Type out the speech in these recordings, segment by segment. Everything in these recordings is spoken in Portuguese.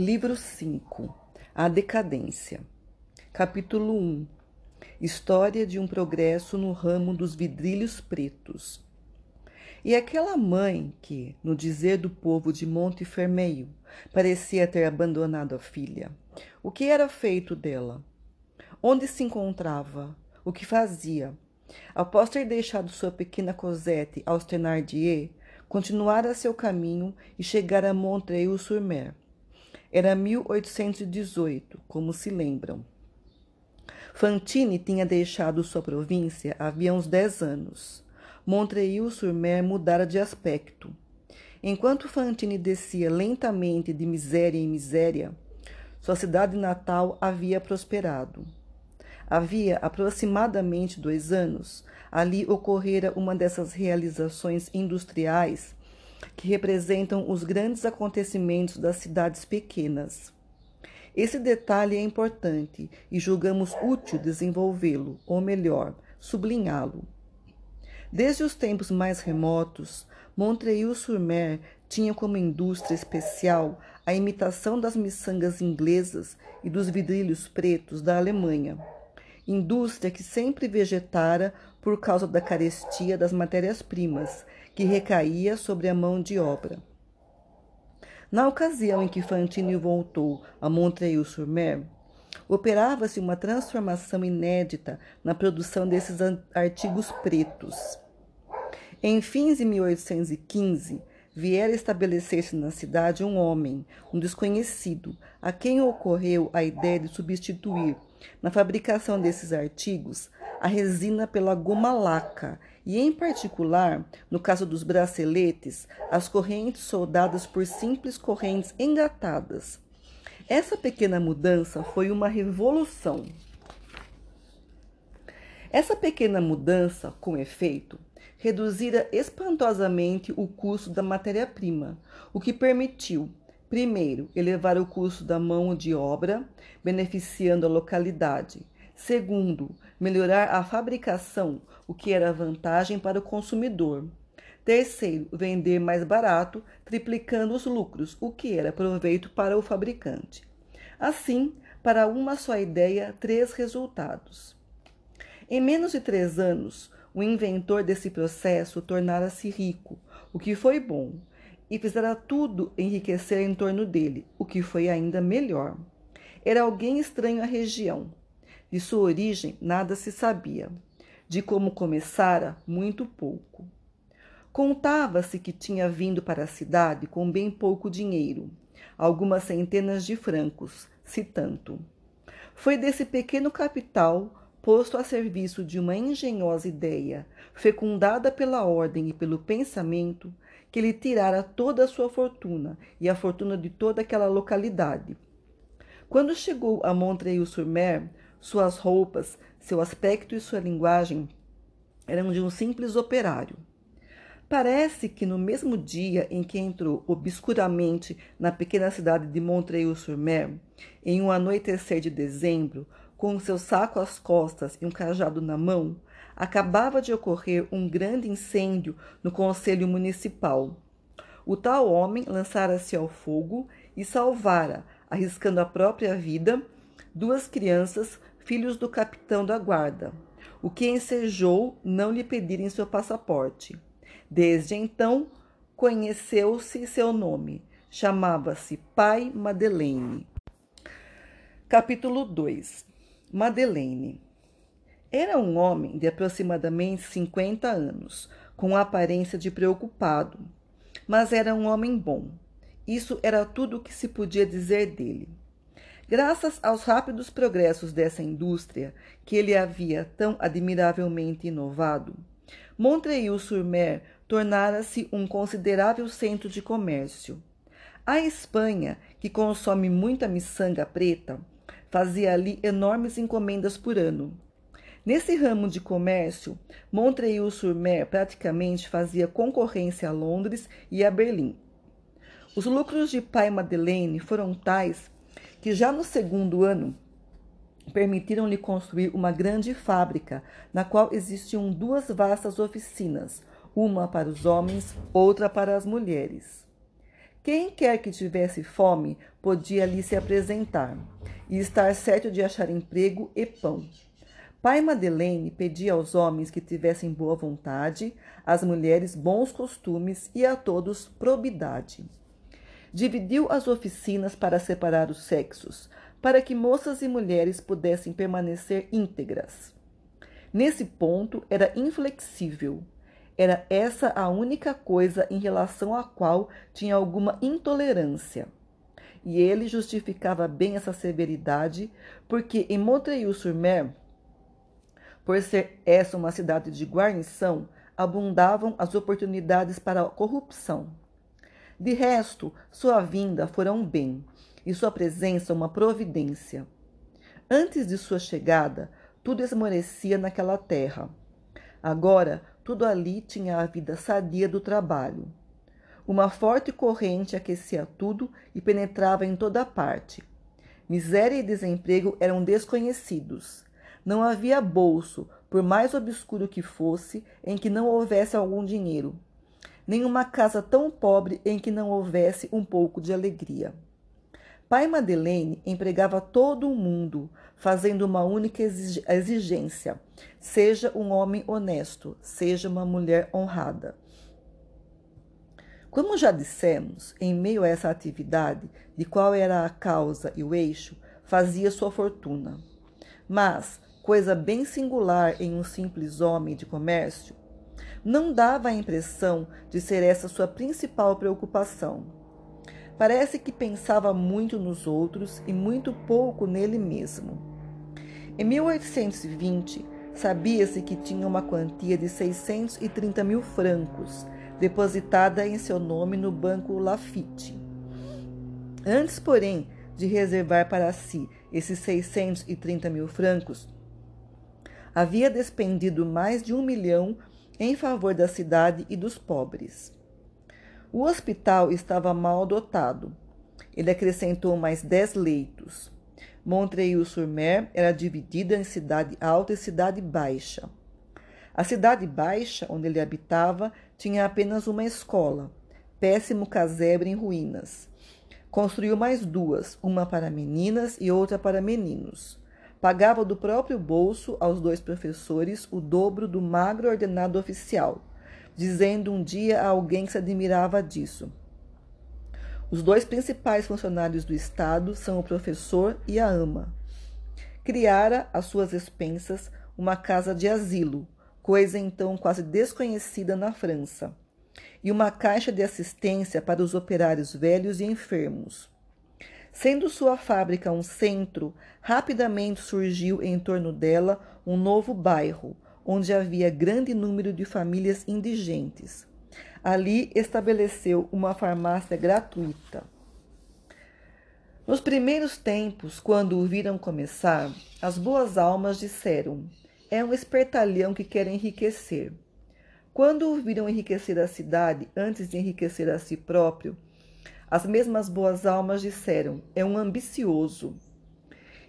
Livro 5 A Decadência Capítulo 1 História de um progresso no ramo dos vidrilhos pretos. E aquela mãe que, no dizer do povo de Monte Fermeio, parecia ter abandonado a filha. O que era feito dela? Onde se encontrava? O que fazia? Após ter deixado sua pequena Cosette aos Thenardier, continuara seu caminho e chegara a Montreuil-sur-Mer. Era 1818, como se lembram. Fantine tinha deixado sua província havia uns dez anos. Montreuil-sur-Mer mudara de aspecto. Enquanto Fantine descia lentamente de miséria em miséria, sua cidade natal havia prosperado. Havia aproximadamente dois anos, ali ocorrera uma dessas realizações industriais que representam os grandes acontecimentos das cidades pequenas. Esse detalhe é importante e julgamos útil desenvolvê-lo, ou melhor, sublinhá-lo. Desde os tempos mais remotos, Montreuil-sur-Mer tinha como indústria especial a imitação das miçangas inglesas e dos vidrilhos pretos da Alemanha indústria que sempre vegetara por causa da carestia das matérias-primas, que recaía sobre a mão de obra. Na ocasião em que Fantini voltou a Montreuil-sur-Mer, operava-se uma transformação inédita na produção desses artigos pretos. Em fins de 1815, viera estabelecer-se na cidade um homem, um desconhecido, a quem ocorreu a ideia de substituir na fabricação desses artigos, a resina pela goma laca e, em particular, no caso dos braceletes, as correntes soldadas por simples correntes engatadas. Essa pequena mudança foi uma revolução. Essa pequena mudança, com efeito, reduzira espantosamente o custo da matéria-prima, o que permitiu, Primeiro, elevar o custo da mão de obra, beneficiando a localidade. Segundo, melhorar a fabricação, o que era vantagem para o consumidor. Terceiro, vender mais barato, triplicando os lucros, o que era proveito para o fabricante. Assim, para uma só ideia, três resultados. Em menos de três anos, o inventor desse processo tornara-se rico, o que foi bom e fizera tudo enriquecer em torno dele, o que foi ainda melhor. Era alguém estranho à região. De sua origem, nada se sabia. De como começara, muito pouco. Contava-se que tinha vindo para a cidade com bem pouco dinheiro, algumas centenas de francos, se tanto. Foi desse pequeno capital, posto a serviço de uma engenhosa ideia, fecundada pela ordem e pelo pensamento, que lhe tirara toda a sua fortuna e a fortuna de toda aquela localidade. Quando chegou a Montreuil-sur-Mer, suas roupas, seu aspecto e sua linguagem eram de um simples operário. Parece que no mesmo dia em que entrou obscuramente na pequena cidade de Montreuil-sur-Mer, em um anoitecer de dezembro, com seu saco às costas e um cajado na mão, acabava de ocorrer um grande incêndio no Conselho Municipal. O tal homem lançara-se ao fogo e salvara, arriscando a própria vida, duas crianças, filhos do capitão da guarda, o que ensejou não lhe pedirem seu passaporte. Desde então, conheceu-se seu nome. Chamava-se Pai Madeleine. Capítulo 2 Madeleine era um homem de aproximadamente 50 anos, com aparência de preocupado, mas era um homem bom. Isso era tudo o que se podia dizer dele. Graças aos rápidos progressos dessa indústria, que ele havia tão admiravelmente inovado, Montreuil-sur-Mer tornara-se um considerável centro de comércio. A Espanha, que consome muita miçanga preta, fazia ali enormes encomendas por ano Nesse ramo de comércio, Montreuil-sur-Mer praticamente fazia concorrência a Londres e a Berlim. Os lucros de pai Madeleine foram tais que já no segundo ano permitiram-lhe construir uma grande fábrica, na qual existiam duas vastas oficinas, uma para os homens, outra para as mulheres. Quem quer que tivesse fome podia ali se apresentar e estar certo de achar emprego e pão. Pai Madeleine pedia aos homens que tivessem boa vontade, às mulheres bons costumes e a todos probidade. Dividiu as oficinas para separar os sexos, para que moças e mulheres pudessem permanecer íntegras. Nesse ponto era inflexível. Era essa a única coisa em relação à qual tinha alguma intolerância. E ele justificava bem essa severidade, porque em Montreuil-sur-Mer, por ser essa uma cidade de guarnição, abundavam as oportunidades para a corrupção. De resto, sua vinda fora um bem, e sua presença uma providência. Antes de sua chegada, tudo esmorecia naquela terra. Agora, tudo ali tinha a vida sadia do trabalho. Uma forte corrente aquecia tudo e penetrava em toda parte. Miséria e desemprego eram desconhecidos. Não havia bolso, por mais obscuro que fosse, em que não houvesse algum dinheiro. Nenhuma casa tão pobre em que não houvesse um pouco de alegria. Pai Madeleine empregava todo o mundo, fazendo uma única exigência: seja um homem honesto, seja uma mulher honrada. Como já dissemos, em meio a essa atividade, de qual era a causa e o eixo, fazia sua fortuna. Mas, coisa bem singular em um simples homem de comércio, não dava a impressão de ser essa sua principal preocupação. Parece que pensava muito nos outros e muito pouco nele mesmo. Em 1820, sabia-se que tinha uma quantia de 630 mil francos depositada em seu nome no Banco Lafitte. Antes, porém, de reservar para si esses 630 mil francos, havia despendido mais de um milhão em favor da cidade e dos pobres. O hospital estava mal dotado. Ele acrescentou mais dez leitos. Montreuil-sur-Mer era dividida em cidade alta e cidade baixa. A cidade baixa, onde ele habitava, tinha apenas uma escola, péssimo casebre em ruínas. Construiu mais duas, uma para meninas e outra para meninos. Pagava do próprio bolso aos dois professores o dobro do magro ordenado oficial dizendo um dia a alguém que se admirava disso. Os dois principais funcionários do Estado são o professor e a ama. Criara, às suas expensas, uma casa de asilo, coisa então quase desconhecida na França, e uma caixa de assistência para os operários velhos e enfermos. Sendo sua fábrica um centro, rapidamente surgiu em torno dela um novo bairro, onde havia grande número de famílias indigentes. Ali estabeleceu uma farmácia gratuita. Nos primeiros tempos, quando o viram começar, as boas almas disseram: é um espertalhão que quer enriquecer. Quando o viram enriquecer a cidade antes de enriquecer a si próprio, as mesmas boas almas disseram: é um ambicioso.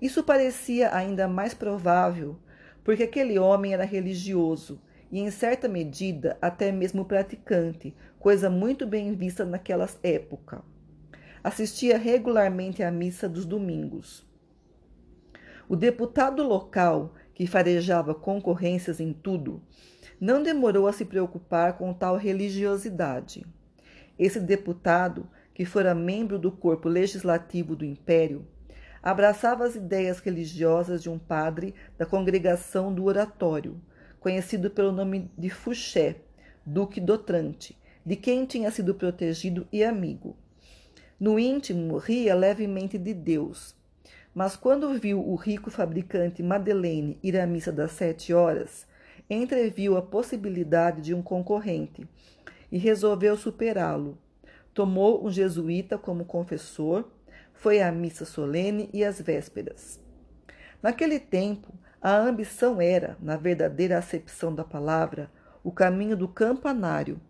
Isso parecia ainda mais provável porque aquele homem era religioso e, em certa medida, até mesmo praticante, coisa muito bem vista naquela época. Assistia regularmente à missa dos domingos. O deputado local, que farejava concorrências em tudo, não demorou a se preocupar com tal religiosidade. Esse deputado, que fora membro do corpo legislativo do império, abraçava as ideias religiosas de um padre da congregação do Oratório, conhecido pelo nome de Fouché, Duque d'Otrante, de quem tinha sido protegido e amigo. No íntimo, ria levemente de Deus, mas quando viu o rico fabricante Madeleine ir à missa das sete horas, entreviu a possibilidade de um concorrente e resolveu superá-lo. Tomou um jesuíta como confessor foi à missa solene e às vésperas. Naquele tempo, a ambição era, na verdadeira acepção da palavra, o caminho do campanário.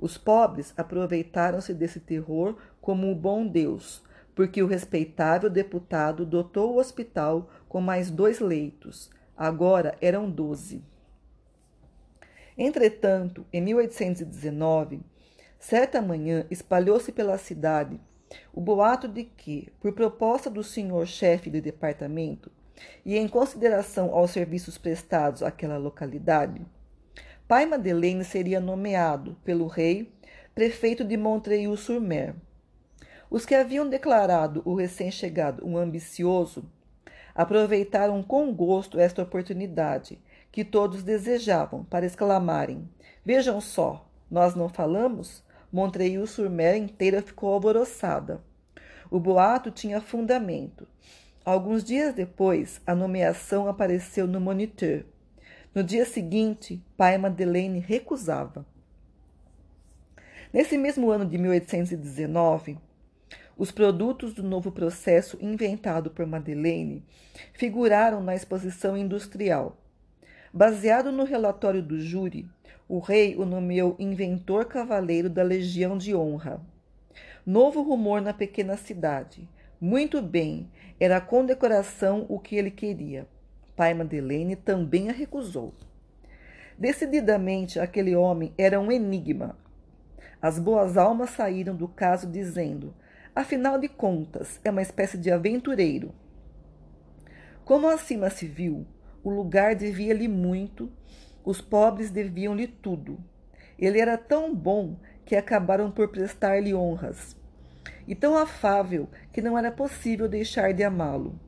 Os pobres aproveitaram-se desse terror como o bom Deus, porque o respeitável deputado dotou o hospital com mais dois leitos. Agora eram doze. Entretanto, em 1819, Certa manhã espalhou-se pela cidade o boato de que, por proposta do senhor chefe de departamento e em consideração aos serviços prestados àquela localidade, Pai Madeleine seria nomeado pelo rei prefeito de Montreuil-sur-Mer. Os que haviam declarado o recém-chegado um ambicioso aproveitaram com gosto esta oportunidade que todos desejavam para exclamarem: Vejam só, nós não falamos? Montreuil-sur-Mer inteira ficou alvoroçada. O boato tinha fundamento. Alguns dias depois, a nomeação apareceu no Moniteur. No dia seguinte, pai Madeleine recusava. Nesse mesmo ano de 1819, os produtos do novo processo inventado por Madeleine figuraram na exposição industrial. Baseado no relatório do júri, o rei o nomeou inventor cavaleiro da Legião de Honra. Novo rumor na pequena cidade. Muito bem, era a condecoração o que ele queria. Pai Madeleine também a recusou. Decididamente, aquele homem era um enigma. As boas almas saíram do caso dizendo: afinal de contas, é uma espécie de aventureiro. Como acima se viu, o lugar devia-lhe muito os pobres deviam-lhe tudo. Ele era tão bom que acabaram por prestar-lhe honras, e tão afável que não era possível deixar de amá-lo.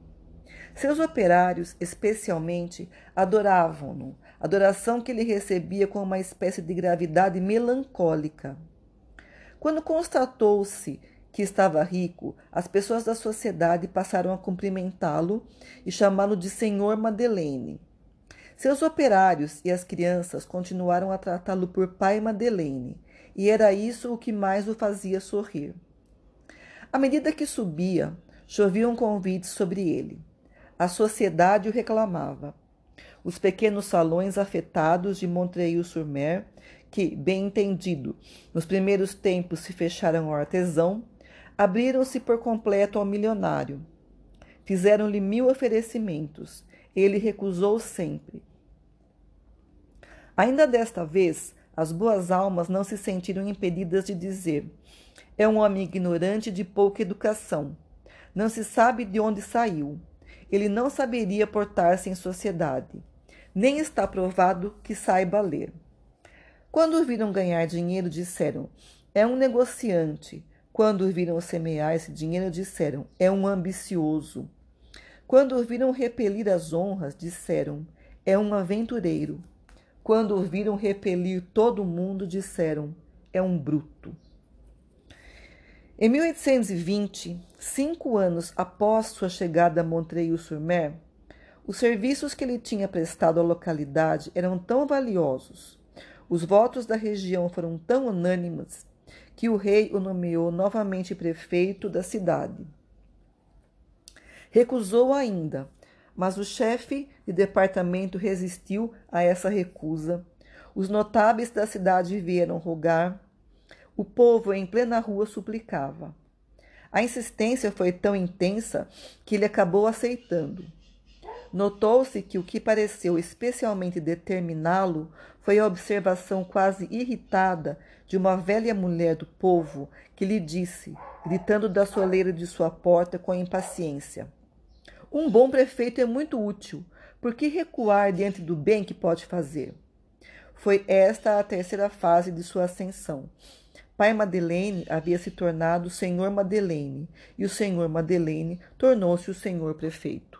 Seus operários, especialmente, adoravam-no, adoração que ele recebia com uma espécie de gravidade melancólica. Quando constatou-se que estava rico, as pessoas da sociedade passaram a cumprimentá-lo e chamá-lo de Senhor Madeleine. Seus operários e as crianças continuaram a tratá-lo por pai Madeleine, e era isso o que mais o fazia sorrir. À medida que subia, choviam convites sobre ele. A sociedade o reclamava. Os pequenos salões afetados de Montreuil-sur-Mer, que, bem entendido, nos primeiros tempos se fecharam ao artesão, abriram-se por completo ao milionário. Fizeram-lhe mil oferecimentos ele recusou sempre. Ainda desta vez, as boas almas não se sentiram impedidas de dizer: é um homem ignorante de pouca educação. Não se sabe de onde saiu. Ele não saberia portar-se em sociedade. Nem está provado que saiba ler. Quando o viram ganhar dinheiro, disseram: é um negociante. Quando o viram semear esse dinheiro, disseram: é um ambicioso. Quando o viram repelir as honras, disseram: É um aventureiro. Quando o viram repelir todo mundo, disseram: É um bruto. Em 1820, cinco anos após sua chegada a Montreuil-sur-Mer, os serviços que ele tinha prestado à localidade eram tão valiosos, os votos da região foram tão unânimes, que o rei o nomeou novamente prefeito da cidade. Recusou ainda, mas o chefe de departamento resistiu a essa recusa. Os notáveis da cidade vieram rogar. O povo em plena rua suplicava. A insistência foi tão intensa que ele acabou aceitando. Notou-se que o que pareceu especialmente determiná-lo foi a observação quase irritada de uma velha mulher do povo que lhe disse, gritando da soleira de sua porta com impaciência: um bom prefeito é muito útil. Por que recuar diante do bem que pode fazer? Foi esta a terceira fase de sua ascensão. Pai Madeleine havia se tornado Senhor Madeleine, e o Senhor Madeleine tornou-se o Senhor Prefeito.